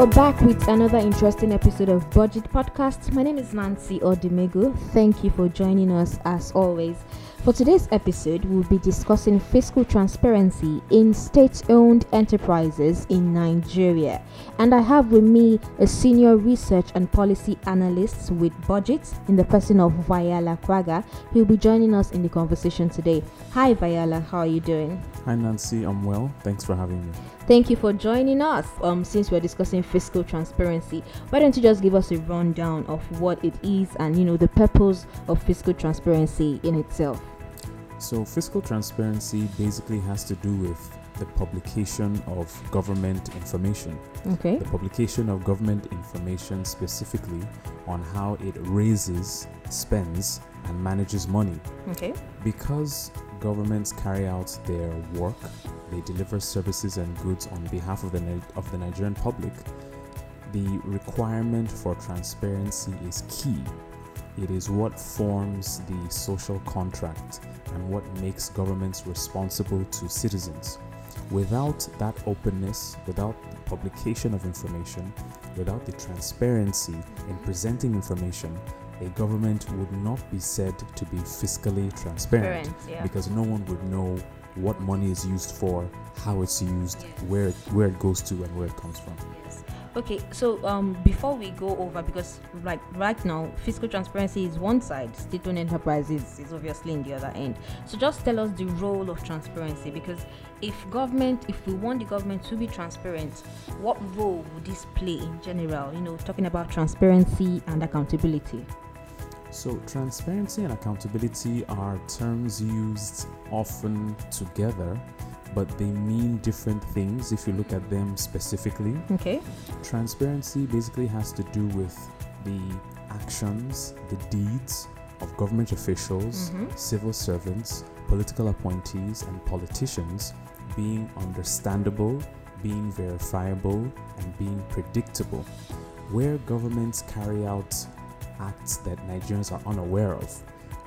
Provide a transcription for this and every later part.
We're back with another interesting episode of BudgIT Podcast. My name is Nancy Odimegwu. Thank you for joining us as always. For today's episode, we'll be discussing fiscal transparency in state owned enterprises in Nigeria. And I have with me a senior research and policy analyst with budgets in the person of Vahyala Kwaga, will be joining us in the conversation today. Hi, Vahyala, how are you doing? Hi, Nancy, I'm well. Thanks for having me. Thank you for joining us. Um, since we're discussing fiscal transparency, why don't you just give us a rundown of what it is and you know the purpose of fiscal transparency in itself? So, fiscal transparency basically has to do with the publication of government information. Okay. The publication of government information specifically on how it raises, spends, and manages money. Okay. Because governments carry out their work, they deliver services and goods on behalf of the, of the Nigerian public, the requirement for transparency is key. It is what forms the social contract and what makes governments responsible to citizens. Without that openness, without the publication of information, without the transparency in presenting information, a government would not be said to be fiscally transparent, Transparent, yeah. because no one would know what money is used for, how it's used, where it, where it goes to, and where it comes from. Yes. Okay, so um, before we go over, because like right now, fiscal transparency is one side, state-owned enterprises is obviously in the other end. So just tell us the role of transparency, because if government, if we want the government to be transparent, what role would this play in general? You know, talking about transparency and accountability. So, transparency and accountability are terms used often together, but they mean different things if you look at them specifically. Okay. Transparency basically has to do with the actions, the deeds of government officials, Mhm. civil servants, political appointees, and politicians being understandable, being verifiable, and being predictable. Where governments carry out acts that Nigerians are unaware of,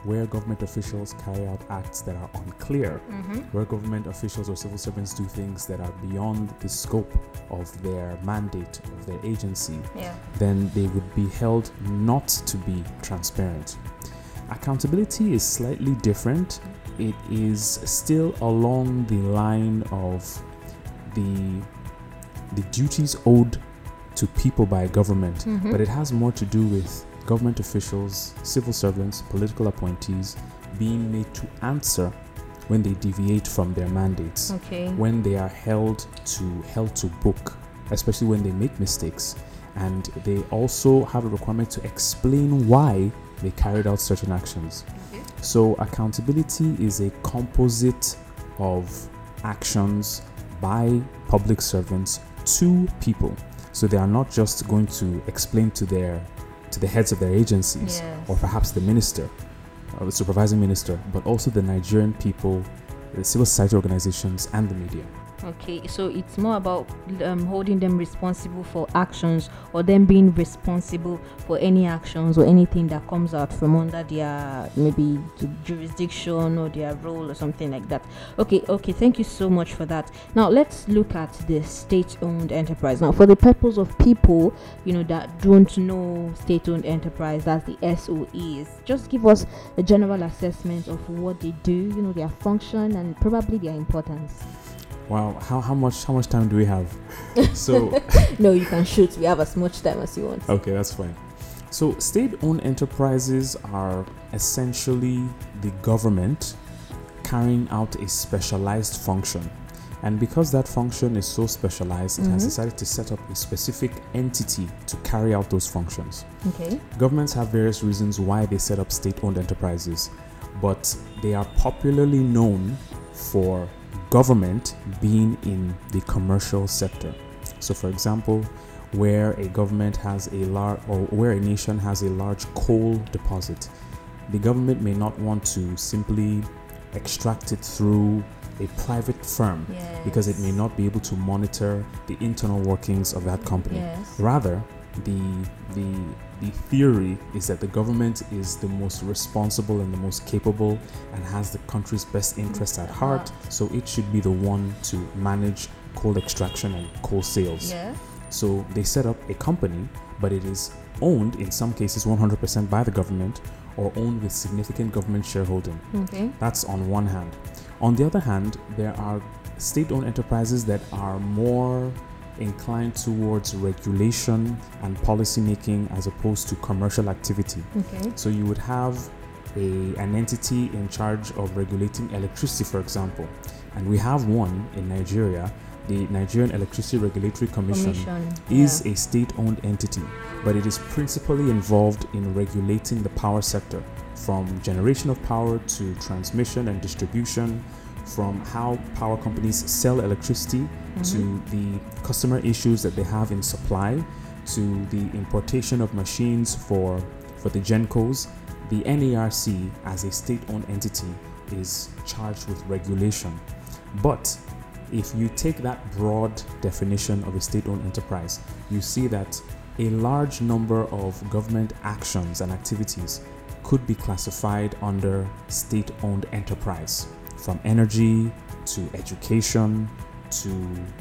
where government officials carry out acts that are unclear, Mm-hmm. where government officials or civil servants do things that are beyond the scope of their mandate, of their agency, Yeah. then they would be held not to be transparent. Accountability is slightly different. It is still along the line of the the duties owed to people by government, Mhm. but it has more to do with government officials, civil servants, political appointees being made to answer when they deviate from their mandates Okay. when they are held to held to book, especially when they make mistakes, and they also have a requirement to explain why they carried out certain actions. Okay. So accountability is a composite of actions by public servants to people. So they are not just going to explain to their to the heads of their agencies Yes. or perhaps the minister or the supervising minister, but also the Nigerian people, the civil society organizations and the media. Okay, so it's more about um, holding them responsible for actions or them being responsible for any actions or anything that comes out from under their maybe ju- jurisdiction or their role or something like that. Okay, okay, thank you so much for that. Now let's look at the state-owned enterprise. Now, for the purpose of people, you know, that don't know state-owned enterprise, that's the SOEs. Just give us a general assessment of what they do, you know, their function and probably their importance. Wow, how, how much how much time do we have? So No, you can shoot. We have as much time as you want. okay, that's fine. So state-owned enterprises are essentially the government carrying out a specialized function. And because that function is so specialized, it has Mhm. decided to set up a specific entity to carry out those functions. Okay. Governments have various reasons why they set up state owned enterprises, but they are popularly known for government being in the commercial sector. So, for example, where a government has a large or where a nation has a large coal deposit, the government may not want to simply extract it through a private firm because it may not be able to monitor the internal workings of that company. Yes. Rather, the the the theory is that the government is the most responsible and the most capable and has the country's best interests at heart, so it should be the one to manage coal extraction and coal sales. Yeah. So they set up a company, but it is owned in some cases 100% by the government or owned with significant government shareholding. Okay. That's on one hand. On the other hand, there are state owned enterprises that are more inclined towards regulation and policy making as opposed to commercial activity. Okay. So you would have a, an entity in charge of regulating electricity, for example. And we have one in Nigeria. The Nigerian Electricity Regulatory Commission, Commission. is yeah. a state owned entity, but it is principally involved in regulating the power sector from generation of power to transmission and distribution, from how power companies sell electricity to Mhm. the customer issues that they have in supply to the importation of machines for for the gencos the NERC, as a state-owned entity is charged with regulation but if you take that broad definition of a state-owned enterprise you see that a large number of government actions and activities could be classified under state-owned enterprise from energy to education to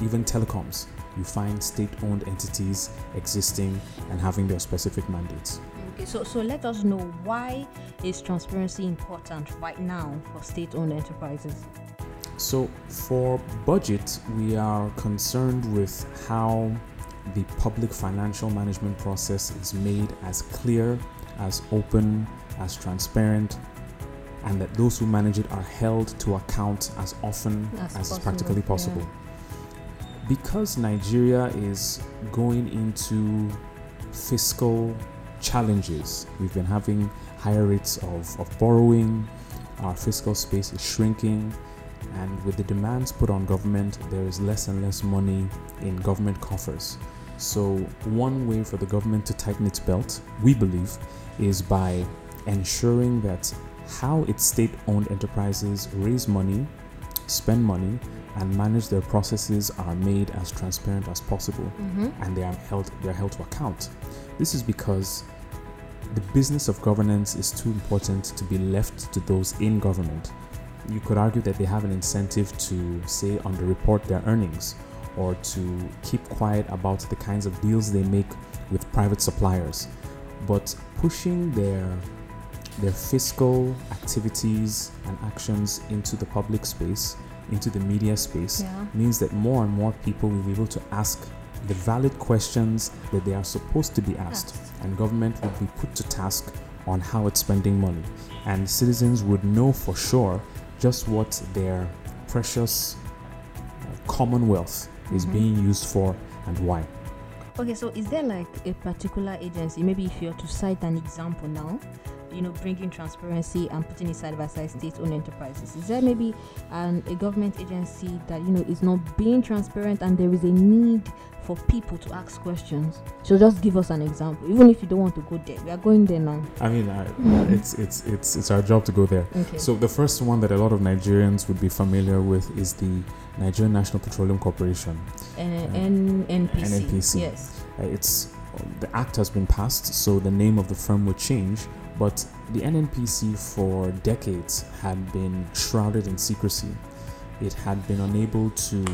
even telecoms, you find state owned entities existing and having their specific mandates. Okay, so so let us know why is transparency important right now for state-owned enterprises? So, for budget, we are concerned with how the public financial management process is made as clear, as open, as transparent, and that those who manage it are held to account as often As as, is possible, practically yeah. possible. Because Nigeria is going into fiscal challenges, we've been having higher rates of, of borrowing, our fiscal space is shrinking, and with the demands put on government, there is less and less money in government coffers. So, one way for the government to tighten its belt, we believe, is by ensuring that how its state owned enterprises raise money, spend money, and manage their processes are made as transparent as possible Mm-hmm. and they are held they are held to account. This is because the business of governance is too important to be left to those in government. You could argue that they have an incentive to say underreport their earnings or to keep quiet about the kinds of deals they make with private suppliers. But pushing their their fiscal activities and actions into the public space, into the media space, Yeah. means that more and more people will be able to ask the valid questions that they are supposed to be asked, and government will be put to task on how it's spending money, and citizens would know for sure just what their precious uh, commonwealth is Mhm. being used for and why. Okay, so is there like a particular agency? Maybe if you were to cite an example now, you know, bringing transparency and putting it side by side state-owned enterprises. Is there maybe an, a government agency that you know is not being transparent and there is a need for people to ask questions? So just give us an example, even if you don't want to go there. We are going there now. I mean, I, it's it's it's it's our job to go there. Okay. So the first one that a lot of Nigerians would be familiar with is the Nigerian National Petroleum Corporation. N- N- NPC. NNPC. Yes. Uh, it's the act has been passed, so the name of the firm would change. But the NNPC for decades had been shrouded in secrecy. It had been unable to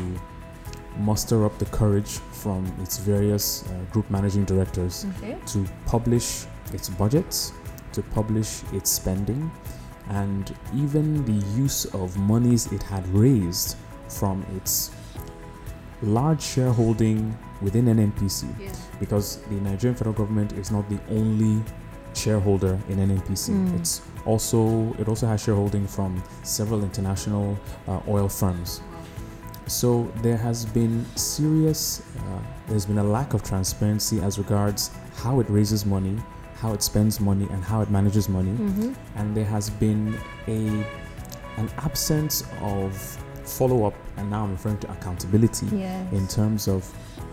muster up the courage from its various uh, group managing directors Okay. to publish its budgets, to publish its spending, and even the use of monies it had raised from its large shareholding within NNPC Yeah. because the Nigerian federal government is not the only shareholder in NNPC. Mm. It's also it also has shareholding from several international uh, oil firms. So there has been serious, uh, there's been a lack of transparency as regards how it raises money, how it spends money, and how it manages money, Mm-hmm. and there has been a an absence of follow up, and now I'm referring to accountability Yes. in terms of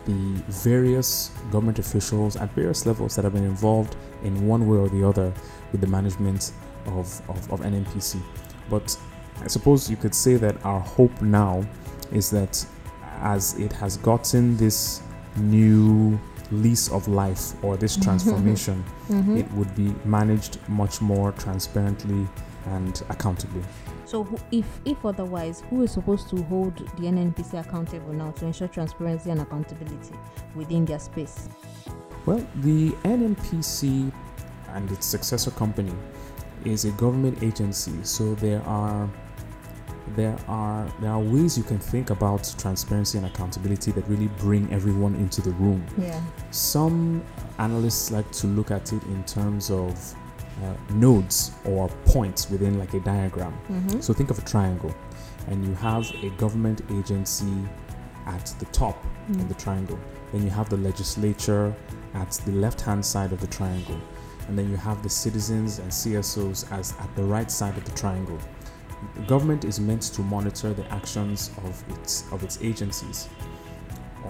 the various government officials at various levels that have been involved in one way or the other with the management of, of, of NNPC. But I suppose you could say that our hope now is that as it has gotten this new lease of life or this transformation, Mhm. it would be managed much more transparently and accountably. So, who, if if otherwise, who is supposed to hold the NNPC accountable now to ensure transparency and accountability within their space? Well, the NNPC and its successor company is a government agency, so there are there are there are ways you can think about transparency and accountability that really bring everyone into the room. Yeah. Some analysts like to look at it in terms of uh, nodes or points within like a diagram. Mm-hmm. So think of a triangle, and you have a government agency at the top Mm. of the triangle. Then you have the legislature at the left hand side of the triangle. And then you have the citizens and CSOs as at the right side of the triangle. The government is meant to monitor the actions of its of its agencies uh,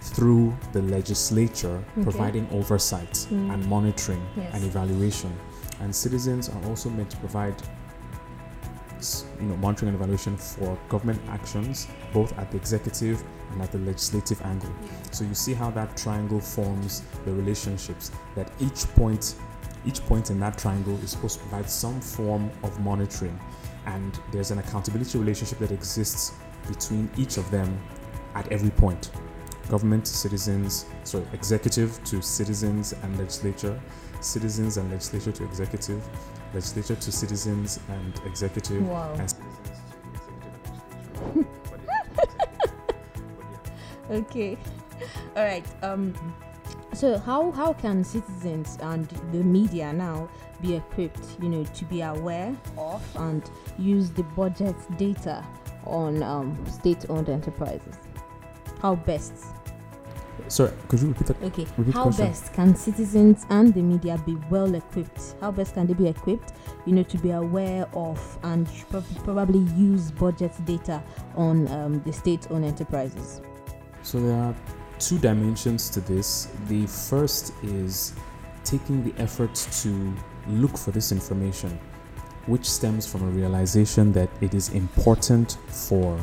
through the legislature Okay. providing oversight Mm. and monitoring Yes. and evaluation. And citizens are also meant to provide you know monitoring and evaluation for government actions both at the executive and at the legislative angle. So you see how that triangle forms the relationships that each point each point in that triangle is supposed to provide some form of monitoring and there's an accountability relationship that exists between each of them at every point. Government to citizens, sorry, executive to citizens and legislature, citizens and legislature to executive, legislature to citizens and executive, Wow. and citizens to executive and legislature. Okay. All right. Um. So how how can citizens and the media now be equipped, you know, to be aware of and use the budget data on um, state-owned enterprises? How best? Sorry, could you repeat that? Okay. Repeat How question. best can citizens and the media be well equipped? How best can they be equipped, you know, to be aware of and probably use budget data on um, the state-owned enterprises? So there are two dimensions to this. The first is taking the effort to look for this information, which stems from a realization that it is important for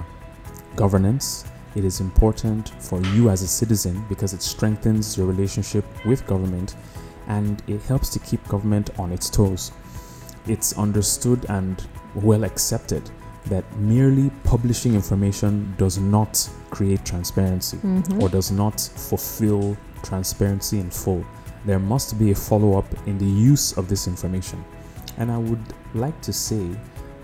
governance. It is important for you as a citizen because it strengthens your relationship with government and it helps to keep government on its toes. It's understood and well accepted that merely publishing information does not create transparency Mm-hmm. or does not fulfill transparency in full. There must be a follow up in the use of this information. And I would like to say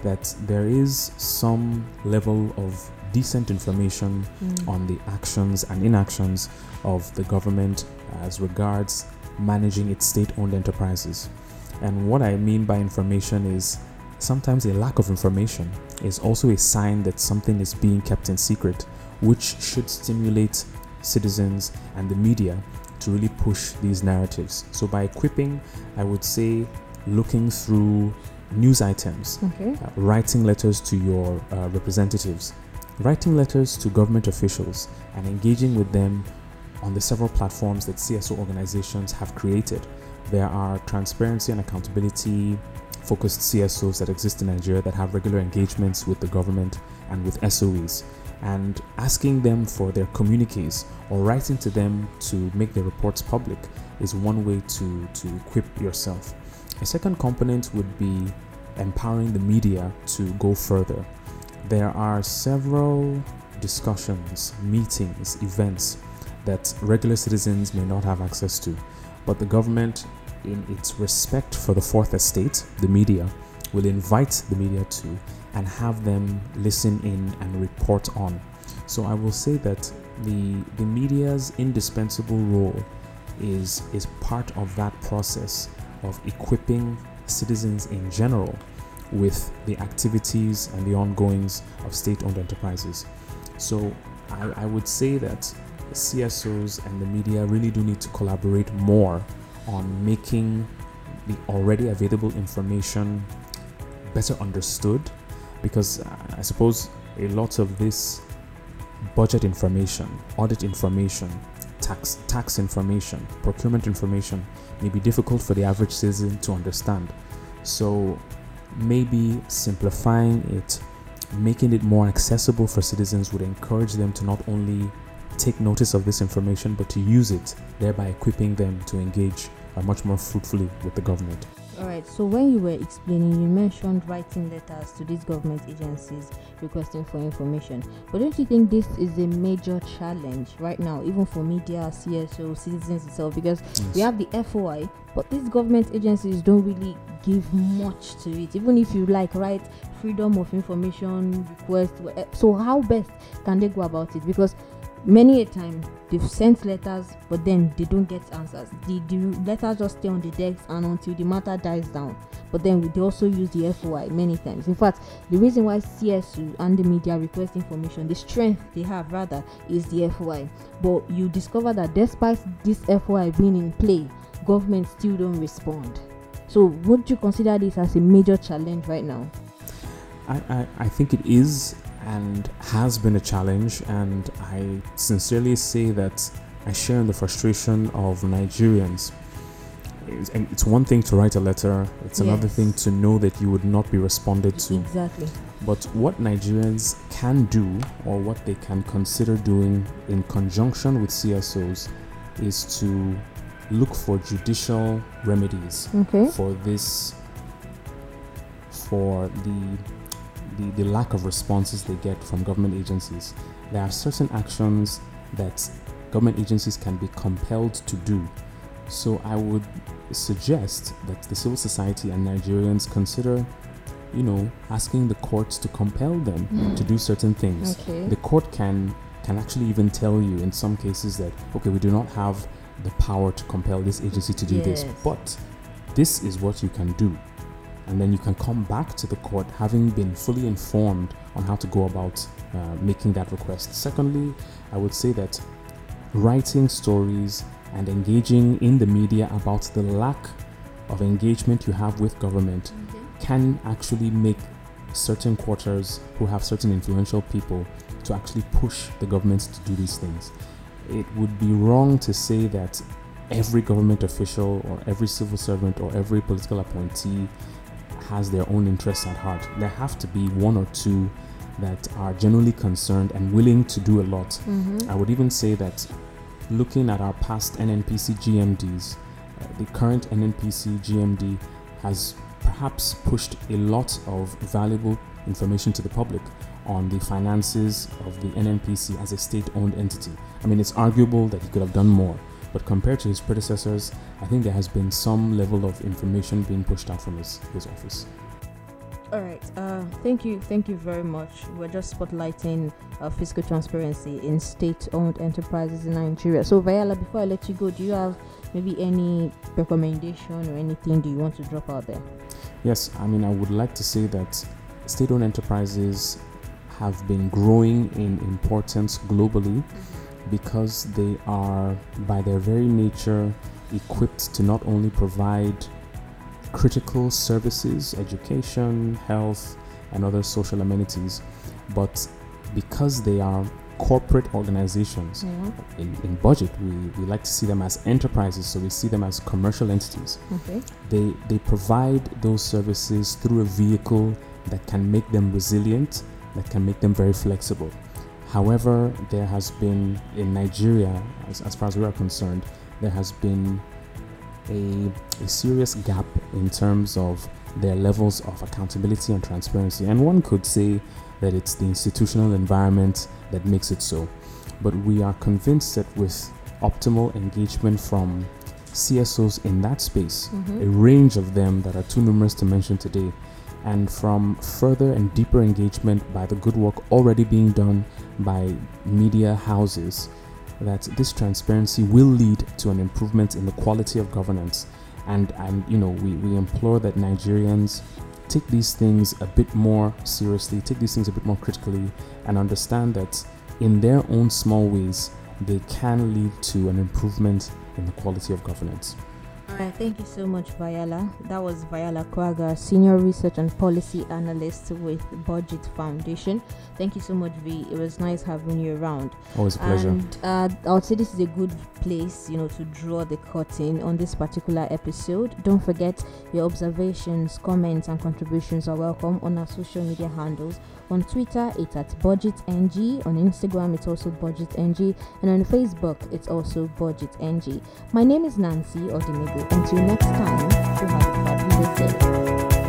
that there is some level of decent information Mm. on the actions and inactions of the government as regards managing its state owned enterprises. And what I mean by information is sometimes a lack of information is also a sign that something is being kept in secret, which should stimulate citizens and the media to really push these narratives. So, by equipping, I would say looking through news items, Okay. uh, writing letters to your uh, representatives, writing letters to government officials, and engaging with them on the several platforms that CSO organizations have created. There are transparency and accountability focused CSOs that exist in Nigeria that have regular engagements with the government and with SOEs. And asking them for their communiques or writing to them to make their reports public is one way to, to equip yourself. A second component would be empowering the media to go further. There are several discussions, meetings, events that regular citizens may not have access to, but the government, in its respect for the fourth estate, the media, will invite the media to and have them listen in and report on. So I will say that the the media's indispensable role is is part of that process of equipping citizens in general with the activities and the ongoings of state-owned enterprises. So I, I would say that CSOs and the media really do need to collaborate more on making the already available information better understood because uh, I suppose a lot of this budget information, audit information, tax tax information, procurement information may be difficult for the average citizen to understand. So maybe simplifying it, making it more accessible for citizens would encourage them to not only take notice of this information but to use it, thereby equipping them to engage uh, much more fruitfully with the government. All right. So when you were explaining, you mentioned writing letters to these government agencies requesting for information. But don't you think this is a major challenge right now, even for media, CSO, citizens itself? Because Yes. we have the FOI, but these government agencies don't really give much to it. Even if you like write freedom of information request, so how best can they go about it? Because many a time they've sent letters, but then they don't get answers. The the letters just stay on the desk and until the matter dies down. But then they also use the FOI many times. In fact, the reason why CSO and the media request information, the strength they have rather is the FOI. But you discover that despite this FOI being in play, government still don't respond. So would you consider this as a major challenge right now? I, I, I think it is and has been a challenge, and I sincerely say that I share in the frustration of Nigerians. It's, and it's one thing to write a letter, it's another thing to know that you would not be responded to. Exactly. But what Nigerians can do, or what they can consider doing in conjunction with CSOs, is to look for judicial remedies Okay. for this for the, the the lack of responses they get from government agencies. There are certain actions that government agencies can be compelled to do. So i would suggest that the civil society and nigerians consider you know asking the courts to compel them hmm. to do certain things. Okay. the court can can actually even tell you in some cases that okay we do not have the power to compel this agency to do this but this is what you can do and then you can come back to the court having been fully informed on how to go about uh, making that request secondly i would say that writing stories and engaging in the media about the lack of engagement you have with government can actually make certain quarters who have certain influential people to actually push the government to do these things. It would be wrong to say that every government official or every civil servant or every political appointee has their own interests at heart. There have to be one or two that are genuinely concerned and willing to do a lot. Mm-hmm. I would even say that looking at our past NNPC GMDs, uh, the current NNPC GMD has perhaps pushed a lot of valuable information to the public on the finances of the NNPC as a state owned entity. I mean, it's arguable that he could have done more, but compared to his predecessors, I think there has been some level of information being pushed out from his, his office. All right. Uh, thank you. Thank you very much. We're just spotlighting uh, fiscal transparency in state-owned enterprises in Nigeria. So, Viola, before I let you go, do you have maybe any recommendation or anything do you want to drop out there? Yes, I mean, I would like to say that state owned enterprises have been growing in importance globally because they are, by their very nature, equipped to not only provide critical services, education, health, and other social amenities, but because they are corporate organizations, mm-hmm. in, in budget, we, we like to see them as enterprises, so we see them as commercial entities. Okay. they they provide those services through a vehicle that can make them resilient that can make them very flexible however there has been in nigeria as, as far as we are concerned there has been a, a serious gap in terms of their levels of accountability and transparency and one could say that it's the institutional environment that makes it so but we are convinced that with optimal engagement from CSOs in that space, Mhm. a range of them that are too numerous to mention today, and from further and deeper engagement by the good work already being done by media houses, that this transparency will lead to an improvement in the quality of governance. And, and you know, we, we implore that Nigerians take these things a bit more seriously, take these things a bit more critically, and understand that in their own small ways, they can lead to an improvement in the quality of governance. All right. Thank you so much, Viola. That was Viola Kwaga, Senior Research and Policy Analyst with BudgIT Foundation. Thank you so much, V. It was nice having you around. Always a pleasure. And uh, I would say this is a good place, you know, to draw the curtain on this particular episode. Don't forget your observations, comments, and contributions are welcome on our social media handles. On Twitter, it's at BudgetNG. On Instagram, it's also BudgetNG. And on Facebook, it's also BudgetNG. My name is Nancy Odimegwu. until next time, to have a fabulous day.